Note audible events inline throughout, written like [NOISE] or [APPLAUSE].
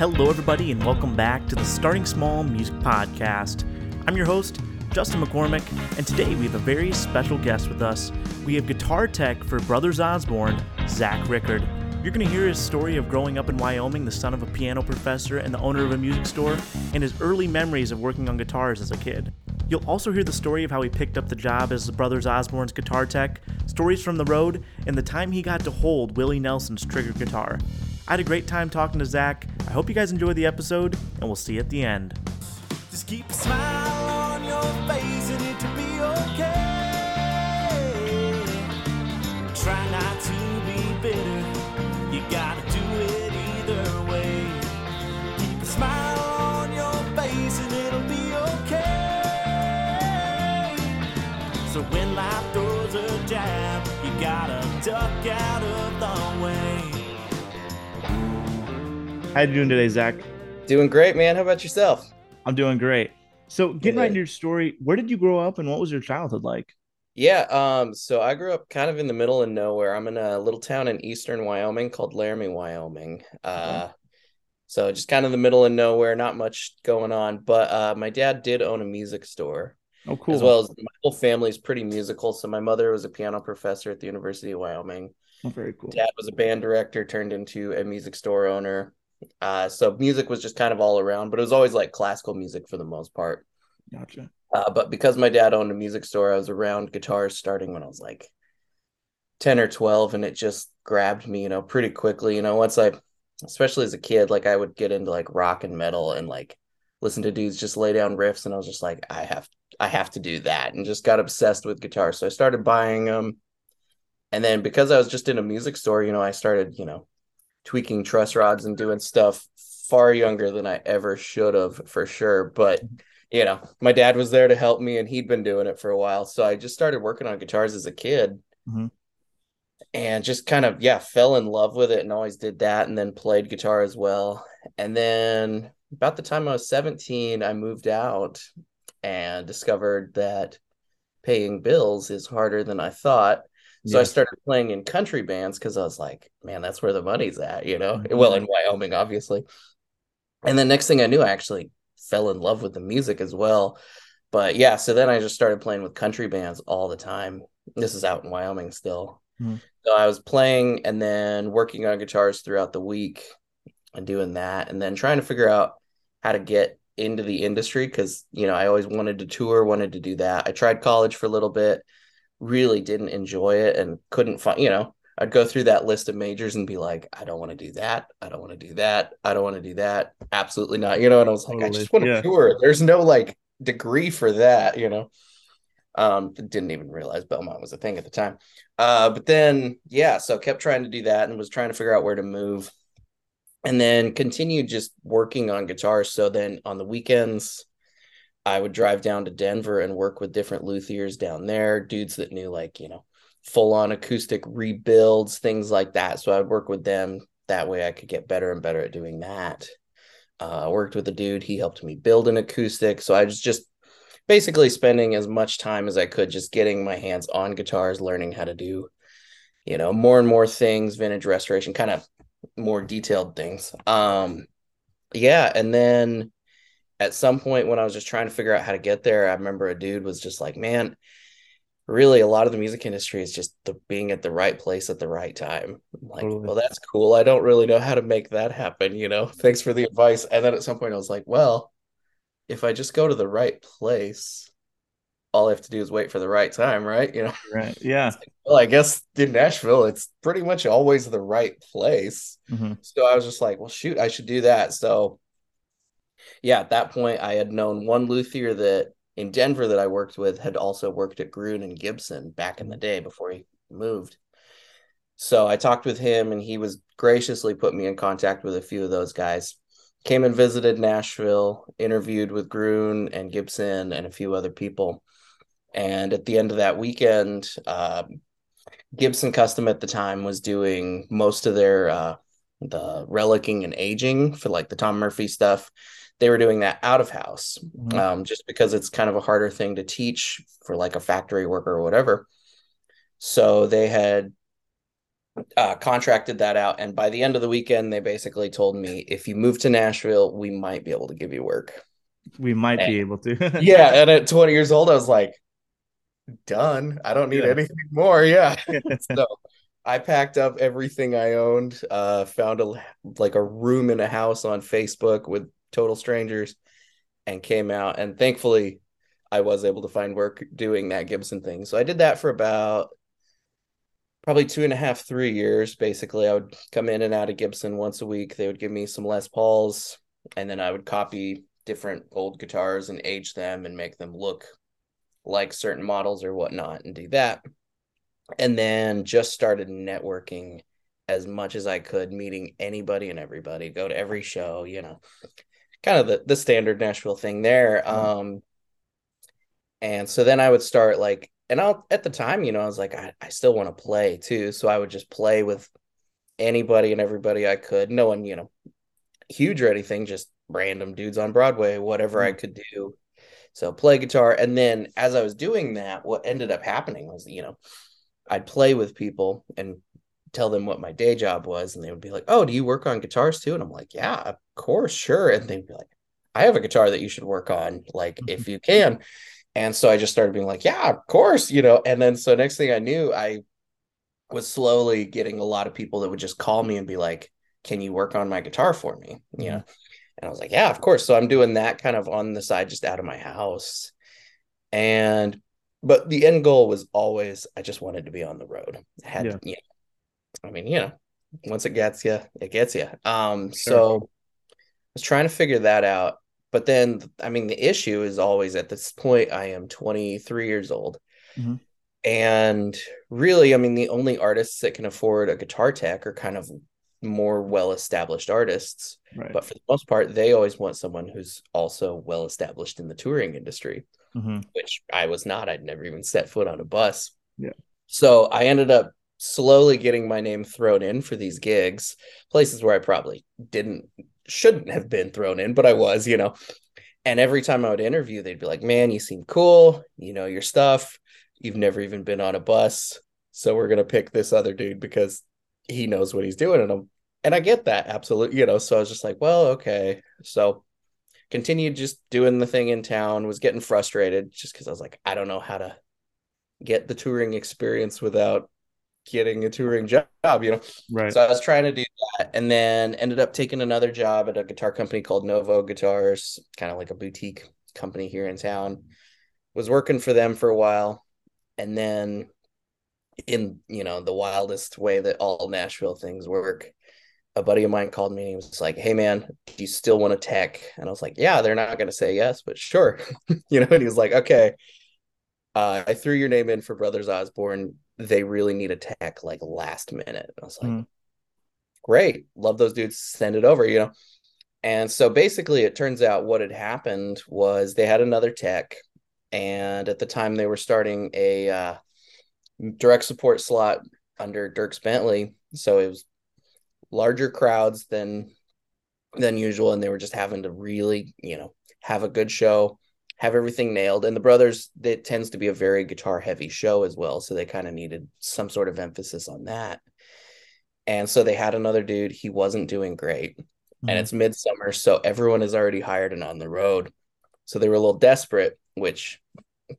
Hello, everybody, and welcome back to the Starting Small Music Podcast. I'm your host, Justin McCormick, and today we have a very special guest with us. We have guitar tech for Brothers Osborne, Zach Rickard. You're going to hear his story of growing up in Wyoming, the son of a piano professor and the owner of a music store, and his early memories of working on guitars as a kid. You'll also hear the story of how he picked up the job as the Brothers Osborne's guitar tech, stories from the road, and the time he got to hold Willie Nelson's trigger guitar. I had a great time talking to Zach. I hope you guys enjoy the episode, and we'll see you at the end. Just keep a smile on your face and it will be okay. Try not to be bitter. You gotta do it either way. Keep a smile on your face and it'll be okay. So when life throws a jab, you gotta duck out of How you doing today, Zach? Doing great, man. How about yourself? I'm doing great. So, getting right into your story, where did you grow up and what was your childhood like? Yeah, um, so I grew up kind of in the middle of nowhere. I'm in a little town in eastern Wyoming called Laramie, Wyoming. Uh, so just kind of the middle of nowhere, not much going on. But uh, my dad did own a music store, Oh, cool. as well as my whole family is pretty musical. So my mother was a piano professor at the University of Wyoming. Oh, very cool. Dad was a band director, turned into a music store owner. Uh, so music was just kind of all around, but it was always like classical music for the most part. Gotcha. Uh, but because my dad owned a music store, I was around guitars starting when I was like 10 or 12, and it just grabbed me, you know, pretty quickly. You know, once I, especially as a kid, like I would get into like rock and metal and like listen to dudes just lay down riffs, and I was just like, I have, I have to do that, and just got obsessed with guitars. So I started buying them. And then because I was just in a music store, you know, I started, you know, tweaking truss rods and doing stuff far younger than I ever should have for sure. But you know, my dad was there to help me and he'd been doing it for a while. So I just started working on guitars as a kid Mhm. and just kind of, yeah, fell in love with it and always did that and then played guitar as well. And then about the time I was 17, I moved out and discovered that paying bills is harder than I thought. So I started playing in country bands because I was like, man, that's where the money's at, you know? Mhm. Well, in Wyoming, obviously. And then next thing I knew, I actually fell in love with the music as well. But yeah, so then I just started playing with country bands all the time. This is out in Wyoming still. Mhm. So I was playing and then working on guitars throughout the week and doing that and then trying to figure out how to get into the industry because, you know, I always wanted to tour, wanted to do that. I tried college for a little bit, really didn't enjoy it and couldn't find, you know, I'd go through that list of majors and be like, I don't want to do that. I don't want to do that. I don't want to do that. Absolutely not. You know, and I was like, I just want to Yeah. tour. There's no like degree for that, you know. Um, didn't even realize Belmont was a thing at the time. Uh, but then yeah, so kept trying to do that and was trying to figure out where to move. And then continued just working on guitars. So then on the weekends, I would drive down to Denver and work with different luthiers down there, dudes that knew like, you know, full on acoustic rebuilds, things like that. So I'd work with them. That way I could get better and better at doing that. Uh, I worked with a dude, he helped me build an acoustic. So I was just basically spending as much time as I could just getting my hands on guitars, learning how to do, you know, more and more things, vintage restoration, kind of more detailed things. Um, yeah. And then at some point when I was just trying to figure out how to get there, I remember a dude was just like, man, really a lot of the music industry is just the being at the right place at the right time. I'm like, Totally. well, that's cool. I don't really know how to make that happen, you know. [LAUGHS] Thanks for the advice. And then at some point I was like, well, if I just go to the right place, all I have to do is wait for the right time, right? [LAUGHS] You know, Right. Yeah. well, I guess in Nashville, it's pretty much always the right place. Mhm. So I was just like, well, shoot, I should do that. So yeah, at that point, I had known one luthier that in Denver that I worked with had also worked at Gruhn and Gibson back in the day before he moved. So I talked with him and he was graciously put me in contact with a few of those guys. Came and visited Nashville, interviewed with Gruhn and Gibson and a few other people. And at the end of that weekend, um, Gibson Custom at the time was doing most of their uh, the relicking and aging for like the Tom Murphy stuff. They were doing that out of house, Mhm. um, just because it's kind of a harder thing to teach for like a factory worker or whatever. So they had uh, contracted that out. And by the end of the weekend, they basically told me if you move to Nashville, we might be able to give you work. We might be able to. [LAUGHS] yeah. And at 20 years old, I was like, done. I don't need Yeah. anything more. Yeah. [LAUGHS] so I packed up everything I owned, uh, found a like a room in a house on Facebook with total strangers and came out. And thankfully I was able to find work doing that Gibson thing. So I did that for about probably two and a half, three years. Basically, I would come in and out of Gibson once a week. They would give me some Les Pauls, and then I would copy different old guitars and age them and make them look like certain models or whatnot and do that. And then just started networking as much as I could, meeting anybody and everybody, go to every show, you know, kind of the, the standard Nashville thing there. Um, and so then I would start like, and I'll at the time, you know, I was like, I, I still want to play too. So I would just play with anybody and everybody I could. No one, you know, huge or anything, just random dudes on Broadway, whatever I could do. So play guitar. And then as I was doing that, what ended up happening was, you know, I'd play with people and tell them what my day job was. And they would be like, Oh, do you work on guitars too? And I'm like, Yeah, of course, sure. And they'd be like, I have a guitar that you should work on, like if mm-hmm. you can. And so I just started being like, Yeah, of course, you know. And then so next thing I knew, I was slowly getting a lot of people that would just call me and be like, Can you work on my guitar for me? You mm-hmm. know. And I was like, yeah, of course. So I'm doing that kind of on the side, just out of my house. And, but the end goal was always, I just wanted to be on the road. I had, Yeah. yeah. I mean, you know, once it gets you, it gets you. Um, so I was trying to figure that out. But then, I mean, the issue is always at this point, I am 23 years old. Mhm. And really, I mean, the only artists that can afford a guitar tech are kind of more well established artists. Right. But for the most part, they always want someone who's also well established in the touring industry, Mhm. which I was not. I'd never even set foot on a bus. Yeah. So I ended up slowly getting my name thrown in for these gigs, places where I probably didn't, shouldn't have been thrown in, but I was, you know. And every time I would interview, they'd be like, man, you seem cool. You know your stuff. You've never even been on a bus. So we're going to pick this other dude because he knows what he's doing. And I'm, and I get that absolutely, you know. So I was just like, well, okay. So continued just doing the thing in town, was getting frustrated just because I was like, I don't know how to get the touring experience without getting a touring job, you know. Right. So I was trying to do that and then ended up taking another job at a guitar company called Novo Guitars, kind of like a boutique company here in town. Was working for them for a while and then in, you know, the wildest way that all Nashville things work, a buddy of mine called me and he was like, "Hey man, do you still want to tech?" And I was like, "Yeah, they're not going to say yes, but sure." [LAUGHS] you know, and he was like, "Okay, uh, I threw your name in for Brothers Osborne. They really need a tech like last minute. And I was like, Mhm. great, love those dudes. Send it over, you know. And so basically, it turns out what had happened was they had another tech, and at the time they were starting a uh, direct support slot under Dierks Bentley, so it was larger crowds than than usual, and they were just having to really, you know, have a good show have everything nailed. And the brothers, it tends to be a very guitar heavy show as well. So they kind of needed some sort of emphasis on that. And so they had another dude. He wasn't doing great. Mhm. And it's midsummer. So everyone is already hired and on the road. So they were a little desperate, which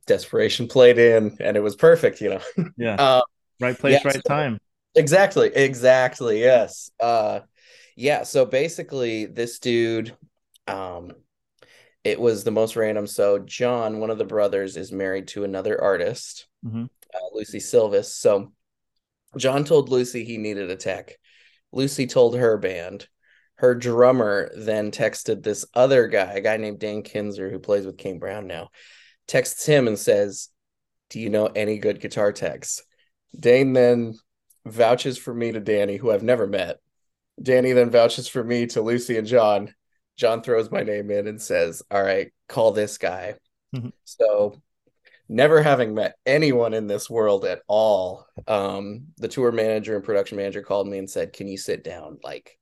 desperation played in and it was perfect, you know. [LAUGHS] yeah. Uh, right place, yeah, right so- time. Exactly. Exactly. Yes. Uh yeah, so basically this dude um it was the most random. So John, one of the brothers, is married to another artist, Mhm. uh, Lucie Silvas. So John told Lucie he needed a tech. Lucie told her band. Her drummer then texted this other guy, a guy named Dan Kinzer, who plays with Kane Brown now, texts him and says, Do you know any good guitar techs? Dane then vouches for me to Danny, who I've never met. Danny then vouches for me to Lucie and John. John throws my name in and says, All right, call this guy. Mhm. So, never having met anyone in this world at all, um, the tour manager and production manager called me and said, Can you sit down like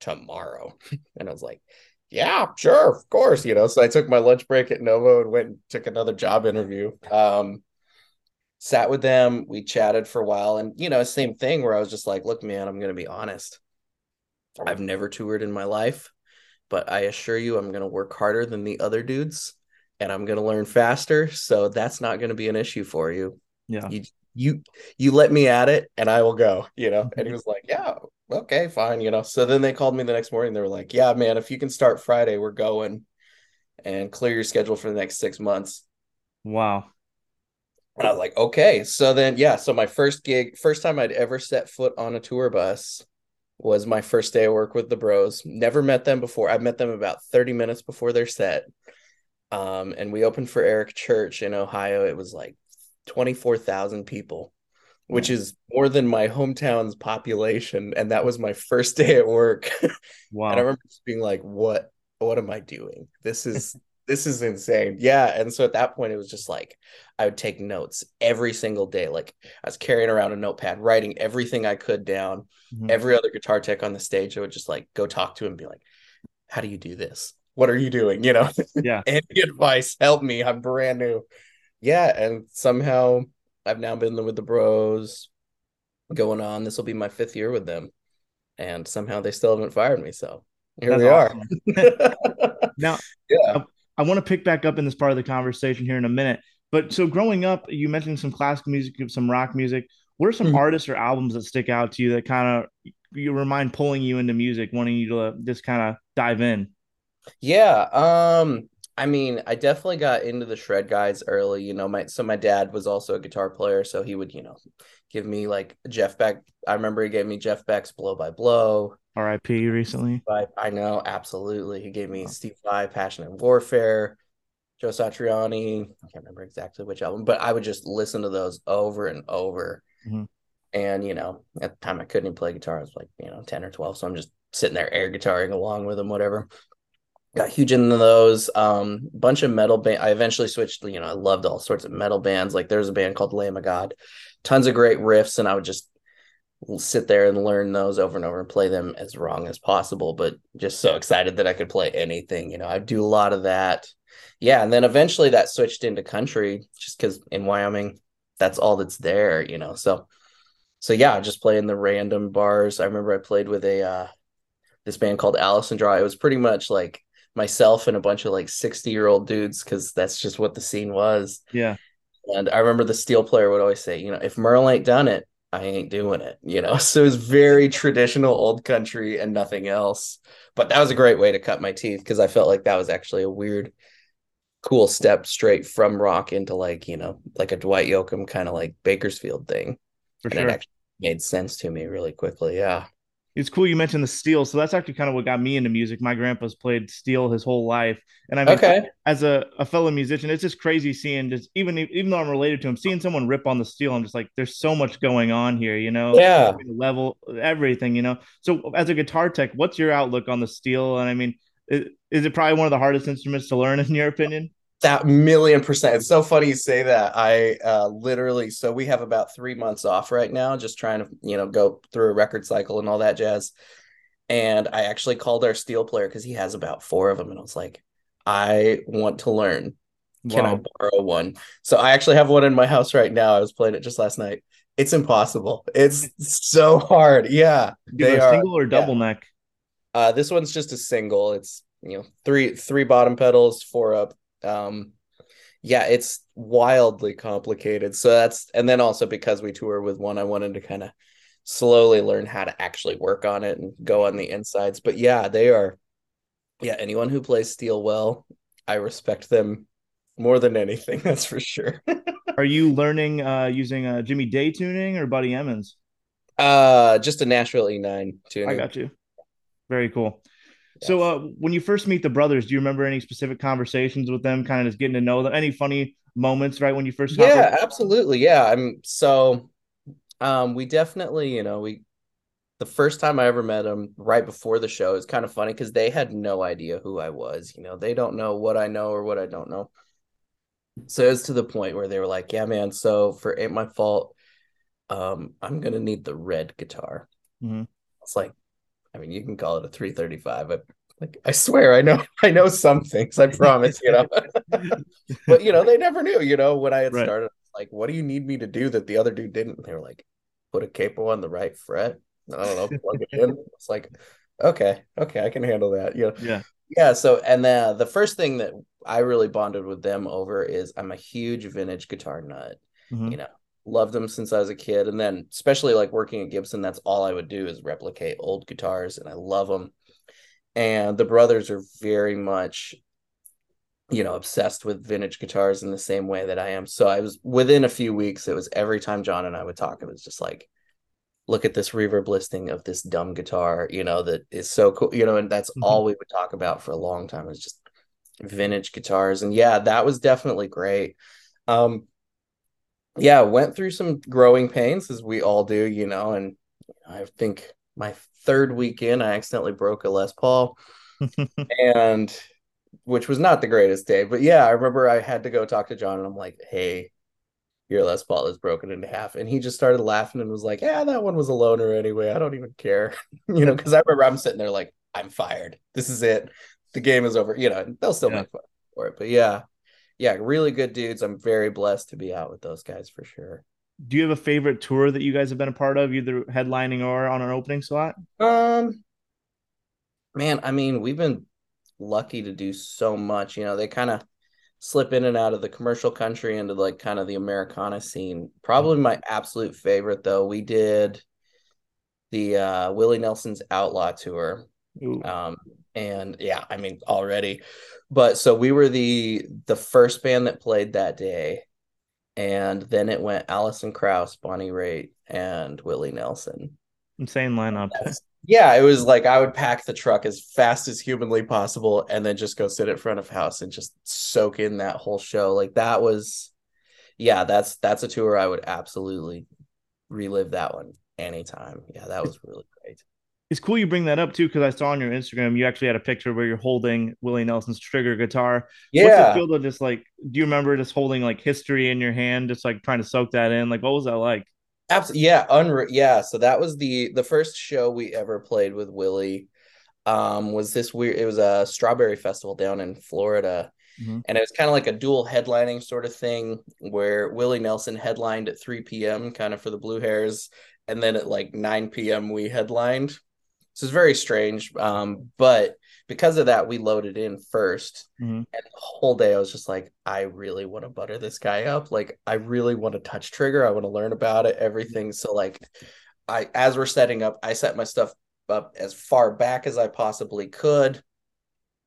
tomorrow? [LAUGHS] And I was like, Yeah, sure, of course. You know, so I took my lunch break at Novo and went and took another job interview. Um, sat with them, we chatted for a while, and you know, same thing where I was just like, look, man, I'm gonna be honest. I've never toured in my life, but I assure you I'm gonna work harder than the other dudes and I'm gonna learn faster. So that's not gonna be an issue for you. Yeah. You you you let me at it and I will go, you know. And he mm-hmm. was like, Yeah, okay, fine, you know. So then they called me the next morning. They were like, Yeah, man, if you can start Friday, we're going and clear your schedule for the next six months. Wow. And I was like, okay. So then, yeah. So my first gig, first time I'd ever set foot on a tour bus was my first day of work with the bros. Never met them before. I met them about 30 minutes before their set. Um, and we opened for Eric Church in Ohio. It was like 24,000 people, which is more than my hometown's population. And that was my first day at work. Wow. [LAUGHS] And I remember just being like, what, what am I doing? This is, this is insane. Yeah. And so at that point, it was just like, I would take notes every single day. Like I was carrying around a notepad, writing everything I could down. Mhm. Every other guitar tech on the stage, I would just like go talk to him and be like, how do you do this? What are you doing? You know, Yeah. [LAUGHS] any advice, help me. I'm brand new. Yeah. And somehow I've now been with the bros going on. This will be my fifth year with them. And somehow they still haven't fired me. So here That's we awesome. [LAUGHS] [LAUGHS] Now, yeah. I want to pick back up in this part of the conversation here in a minute. But so growing up, you mentioned some classical music, some rock music. What are some Mhm. artists or albums that stick out to you that kind of you remind pulling you into music, wanting you to just kind of dive in? Yeah, um, I mean, I definitely got into the shred guys early, you know, my so my dad was also a guitar player, so he would, you know, give me like Jeff Beck. I remember he gave me Jeff Beck's Blow by Blow. R.I.P. Recently. But I know absolutely. He gave me Steve Vai, Passion and Warfare, Joe Satriani. I can't remember exactly which album, but I would just listen to those over and over. Mhm. And you know, at the time I couldn't even play guitar. I was like, you know, 10 or 12. So I'm just sitting there air guitaring along with him, whatever. Got huge into those. Um, bunch of metal band. I eventually switched, you know, I loved all sorts of metal bands. Like there's a band called Lamb of God, tons of great riffs, and I would just sit there and learn those over and over and play them as wrong as possible, but just so excited that I could play anything. You know, I do a lot of that. Yeah. And then eventually that switched into country just because in Wyoming, that's all that's there, you know. So so yeah, just playing the random bars. I remember I played with a uh this band called Alice and Draw. It was pretty much like myself and a bunch of like 60 year old dudes because that's just what the scene was. Yeah. And I remember the steel player would always say, you know, if Merle ain't done it, I ain't doing it, you know. [LAUGHS] So it was very traditional old country and nothing else. But that was a great way to cut my teeth because I felt like that was actually a weird, cool step straight from rock into like, you know, like a Dwight Yoakam kind of like Bakersfield thing. For and sure. it actually made sense to me really quickly. Yeah. It's cool you mentioned the steel. So that's actually kind of what got me into music. My grandpa's played steel his whole life. And I mean, Okay. as a, a fellow musician, it's just crazy seeing just even even though I'm related to him, seeing someone rip on the steel. I'm just like, there's so much going on here, you know, Yeah. level, everything, you know. So as a guitar tech, what's your outlook on the steel? And I mean, is, is it probably one of the hardest instruments to learn in your opinion? That million percent. It's so funny you say that. I uh literally so we have about three months off right now, just trying to, you know, go through a record cycle and all that jazz. And I actually called our steel player because he has about four of them. And I was like, I want to learn. Can I borrow one? So I actually have one in my house right now. I was playing it just last night. It's impossible. It's so hard. Yeah. Is They are single or yeah. double neck? Uh, this one's just a single. It's you know three three bottom pedals, four up. Um, yeah, it's wildly complicated. So that's and then also because we tour with one, I wanted to kind of slowly learn how to actually work on it and go on the insides. But yeah, they are. Yeah, anyone who plays steel well, I respect them more than anything. [LAUGHS] That's for sure. [LAUGHS] Are you learning uh, using uh, Jimmy Day tuning or Buddy Emmons? uh, just a Nashville E9 tuning. I got you. Very cool. So, uh, when you first meet the brothers, do you remember any specific conversations with them? Kind of just getting to know them. Any funny moments, right when you first? yeah absolutely yeah i'm so um we definitely you know we the first time i ever met them right before the show is kind of funny because they had no idea who i was you know they don't know what i know or what i don't know so it's to the point where they were like yeah man so for ain't my fault um i'm gonna need the red guitar Mhm. it's like i mean you can call it a 335 but like i swear i know [LAUGHS] i know some things i promise you know [LAUGHS] but you know they never knew you know when i had Right. started like, what do you need me to do that the other dude didn't? And they were like, put a capo on the right fret. I don't know, plug it in. [LAUGHS] It's like, okay, okay, I can handle that. You know, Yeah. yeah. So, and the the first thing that I really bonded with them over is I'm a huge vintage guitar nut. Mhm. You know, loved them since I was a kid, and then especially like working at Gibson, that's all I would do is replicate old guitars, and I love them. And the brothers are very much, you know, obsessed with vintage guitars in the same way that I am. So I was within a few weeks, it was every time John and I would talk, it was just like, look at this reverb listing of this dumb guitar, you know, that is so cool, you know, and that's Mhm. all we would talk about for a long time. Was just vintage guitars. And yeah, that was definitely great. Um, yeah, went through some growing pains as we all do, you know, and I think my third weekend, I accidentally broke a Les Paul [LAUGHS] and which was not the greatest day. But yeah, I remember I had to go talk to John and I'm like, hey, your Les Paul is broken into half. And he just started laughing and was like, yeah, that one was a loner anyway. I don't even care. [LAUGHS] you know, because I remember I'm sitting there like, I'm fired. This is it. The game is over. You know, and they'll still Yeah. make fun for it. But yeah, yeah, really good dudes. I'm very blessed to be out with those guys for sure. Do you have a favorite tour that you guys have been a part of, either headlining or on an opening slot? Um, man, I mean, we've been lucky to do so much. You know, they kind of slip in and out of the commercial country into like kind of the Americana scene. Probably my absolute favorite though. We did the uh Willie Nelson's Outlaw tour. Um, and yeah, I mean already, but so we were the the first band that played that day, and then it went Alison Krauss, Bonnie Raitt, and Willie Nelson. Insane lineup. Yeah, it was like I would pack the truck as fast as humanly possible and then just go sit in front of house and just soak in that whole show. Like that was yeah, that's that's a tour I would absolutely relive that one anytime. Yeah, that was really great. It's cool you bring that up too, because I saw on your Instagram you actually had a picture where you're holding Willie Nelson's trigger guitar. Yeah. What's it feel to just like? Do you remember just holding like history in your hand, just like trying to soak that in? Like, what was that like? Absolutely. Yeah, unre- yeah, so that was the the first show we ever played with Willie. Um was this weird it was a strawberry festival down in Florida. Mhm. And it was kind of like a dual headlining sort of thing where Willie Nelson headlined at 3 p.m. kind of for the Blue Hairs. And then at like 9 p.m. we headlined. So it's very strange. Um, but because of that, we loaded in first. Mhm. And the whole day I was just like, I really want to butter this guy up. Like, I really want to touch trigger. I want to learn about it, everything. So, like, I as we're setting up, I set my stuff up as far back as I possibly could.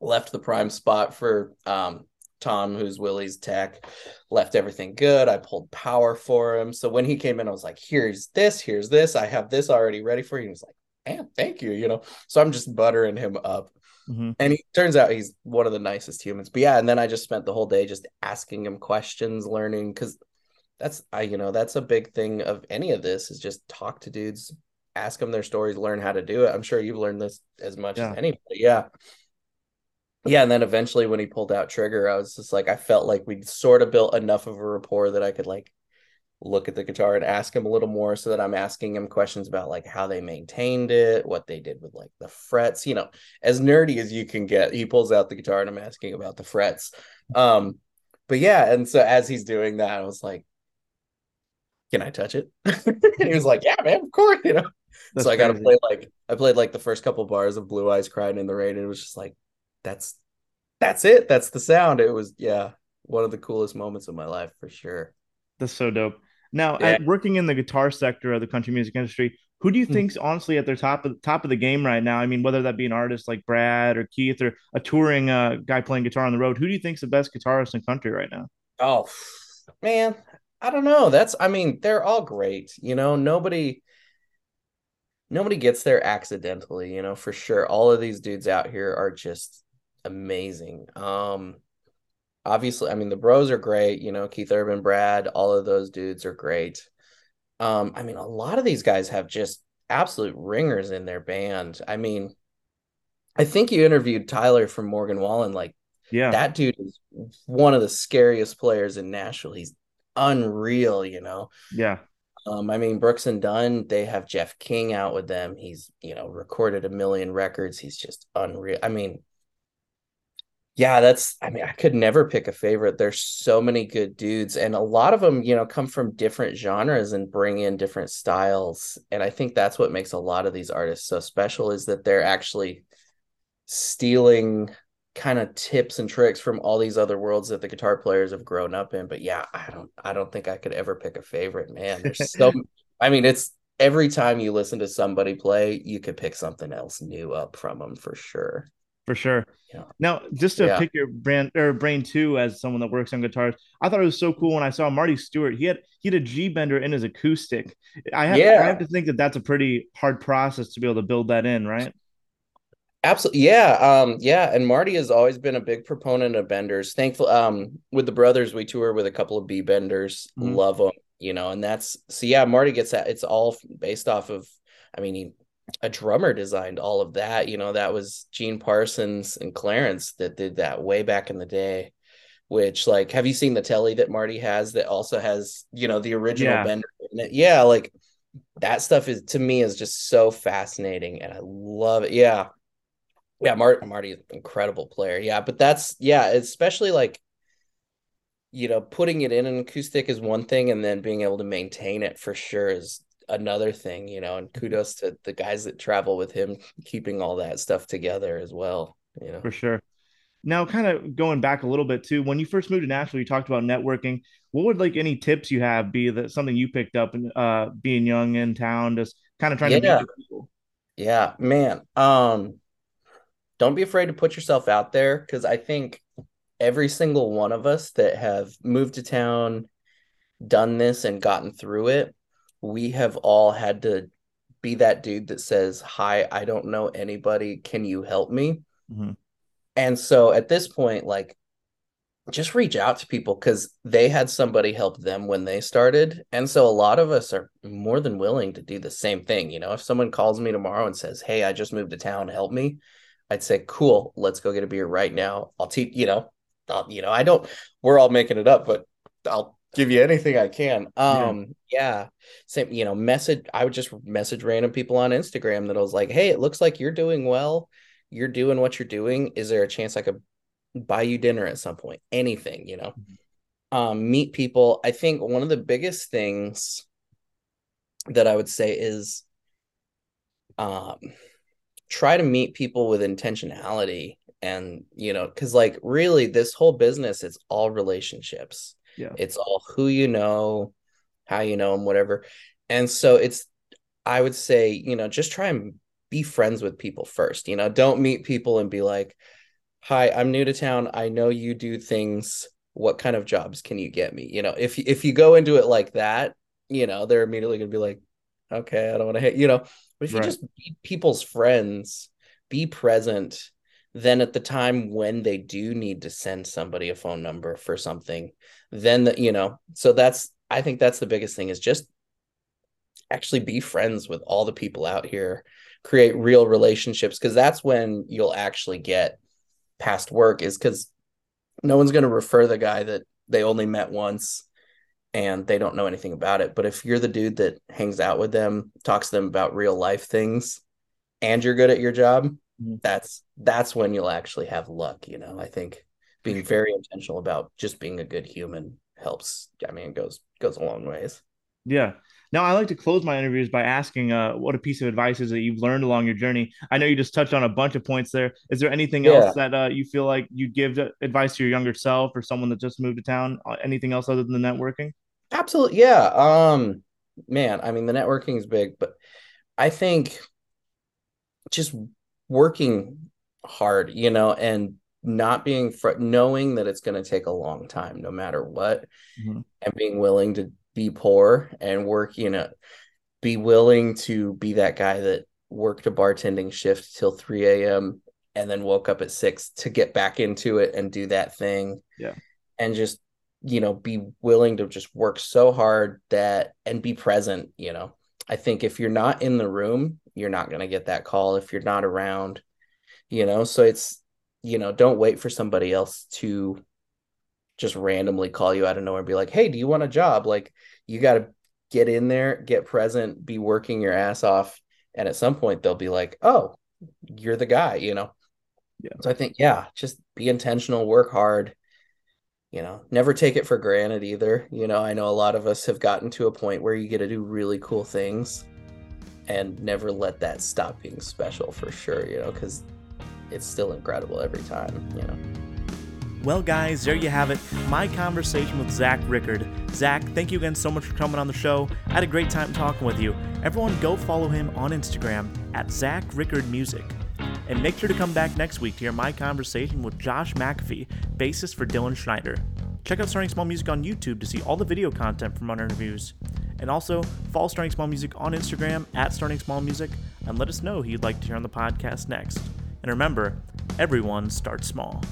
Left the prime spot for um Tom, who's Willie's tech, left everything good. I pulled power for him. So when he came in, I was like, here's this, here's this. I have this already ready for you. He was like, man, thank you. You know, so I'm just buttering him up. Mhm. And he turns out he's one of the nicest humans. But yeah, and then I just spent the whole day just asking him questions, learning because that's I, you know, that's a big thing of any of this is just talk to dudes, ask them their stories, learn how to do it. I'm sure you've learned this as much Yeah. as anybody. Yeah. Yeah, and then eventually when he pulled out trigger, I was just like, I felt like we'd sort of built enough of a rapport that I could like look at the guitar and ask him a little more so that I'm asking him questions about like how they maintained it, what they did with like the frets, you know, as nerdy as you can get. He pulls out the guitar and I'm asking about the frets. Um, but yeah, and so as he's doing that, I was like, Can I touch it? and [LAUGHS] he was like, Yeah, man, of course, you know. That's so I got to crazy. play like I played like the first couple bars of Blue Eyes Crying in the Rain, and it was just like, that's that's it. That's the sound. It was yeah, one of the coolest moments of my life for sure. That's so dope. Now, Yeah. at, working in the guitar sector of the country music industry, who do you Mhm. think's honestly at their top of top of the game right now? I mean, whether that be an artist like Brad or Keith or a touring uh, guy playing guitar on the road, who do you think's the best guitarist in country right now? Oh man, I don't know. That's I mean, they're all great. You know, nobody nobody gets there accidentally, you know, for sure. All of these dudes out here are just amazing. Um obviously, I mean, the bros are great, you know, Keith Urban, Brad, all of those dudes are great. Um, I mean, a lot of these guys have just absolute ringers in their band. I mean, I think you interviewed Tyler from Morgan Wallen, like Yeah, that dude is one of the scariest players in Nashville. He's unreal, you know. yeah, Um, I mean, Brooks and Dunn, they have Jeff King out with them. He's, you know, recorded a million records. He's just unreal. I mean, Yeah, that's I mean, I could never pick a favorite. There's so many good dudes, and a lot of them, you know, come from different genres and bring in different styles. And I think that's what makes a lot of these artists so special is that they're actually stealing kind of tips and tricks from all these other worlds that the guitar players have grown up in. But yeah, I don't I don't think I could ever pick a favorite, man. There's so [LAUGHS] I mean, it's every time you listen to somebody play, you could pick something else new up from them for sure for sure. Yeah. Now, just to Yeah. pick your brand or brain too, as someone that works on guitars, I thought it was so cool when I saw Marty Stuart. He had he had a B bender in his acoustic. I have Yeah. I have to think that that's a pretty hard process to be able to build that in, right? Absolutely. Yeah. Um, yeah. And Marty has always been a big proponent of benders. Thankful. Um, with the brothers, we tour with a couple of B benders. Mhm. Love them, you know, and that's so yeah, Marty gets that. It's all based off of, I mean, he, a drummer designed all of that. You know, that was Gene Parsons and Clarence that did that way back in the day. Which, like, have you seen the telly that Marty has that also has, you know, the original Yeah. bender in it? Yeah, like that stuff is to me is just so fascinating and I love it. Yeah. Yeah, Marty Marty is an incredible player. Yeah, but that's yeah, especially like you know, putting it in an acoustic is one thing, and then being able to maintain it for sure is another thing, you know. And kudos to the guys that travel with him, keeping all that stuff together as well. You know, For sure. Now, kind of going back a little bit too, when you first moved to Nashville, you talked about networking. What would like any tips you have be that something you picked up and uh being young in town, just kind of trying to Yeah. meet people? yeah, man. Um, don't be afraid to put yourself out there because I think every single one of us that have moved to town, done this, and gotten through it, we have all had to be that dude that says, Hi, I don't know anybody. Can you help me? Mhm. And so at this point, like, just reach out to people because they had somebody help them when they started. And so a lot of us are more than willing to do the same thing. You know, if someone calls me tomorrow and says, Hey, I just moved to town, help me, I'd say, Cool, let's go get a beer right now. I'll teach, you know, I'll, you know, I don't, we're all making it up, but I'll give you anything I can. Yeah. Um, yeah. Same, you know, message, I would just message random people on Instagram that I was like, Hey, it looks like you're doing well. You're doing what you're doing. Is there a chance I could buy you dinner at some point? Anything, you know? Um, meet people. I think one of the biggest things that I would say is um try to meet people with intentionality and you know because like really this whole business it's all relationships Yeah. it's all who you know how you know them whatever. And so it's i would say you know just try and be friends with people first you know? Don't meet people and be like hi i'm new to town. I know you do things. What kind of jobs can you get me? You know if if you go into it like that you know they're immediately going to be like okay i don't want to hit you know? But if you just be people's friends be present then at the time when they do need to send somebody a phone number for something then the, you know so that's i think that's the biggest thing is just actually be friends with all the people out here create real relationships because that's when you'll actually get past work is because no one's going to refer the guy that they only met once and they don't know anything about it but if you're the dude that hangs out with them talks to them about real life things and you're good at your job. That's that's when you'll actually have luck you know i think being very intentional about just being a good human helps i mean it goes goes a long ways Yeah. Now I like to close my interviews by asking uh, what a piece of advice is that you've learned along your journey. I know you just touched on a bunch of points there. Is there anything Yeah. else that uh, you feel like you'd give advice to your younger self or someone that just moved to town? Uh, Anything else other than the networking? Absolutely. Yeah. Um, man, I mean, the networking is big, but I think just working hard, you know, and not being fr- knowing that it's going to take a long time no matter what, Mhm. and being willing to be poor and work, you know, be willing to be that guy that worked a bartending shift till 3 a.m. and then woke up at six to get back into it and do that thing. Yeah. And just, you know, be willing to just work so hard that and be present, you know. I think if you're not in the room, you're not going to get that call if you're not around, you know. So it's, you know, don't wait for somebody else to just randomly call you out of nowhere and be like, hey, do you want a job? Like, you got to get in there, get present, be working your ass off. And at some point, they'll be like, oh, you're the guy, you know? Yeah. So I think, yeah, just be intentional, work hard. You know, never take it for granted either. You know, I know a lot of us have gotten to a point where you get to do really cool things and never let that stop being special for sure, you know, because it's still incredible every time, you know. Well, guys, there you have it. My conversation with Zach Rickard. Zach, thank you again so much for coming on the show. I had a great time talking with you. Everyone, go follow him on Instagram at Zach Rickard Music. And make sure to come back next week to hear my conversation with Josh McAfee, bassist for Dylan Schneider. Check out Starting Small Music on YouTube to see all the video content from our interviews. And also, follow Starting Small Music on Instagram at Starting Small Music and let us know who you'd like to hear on the podcast next. And remember, everyone starts small.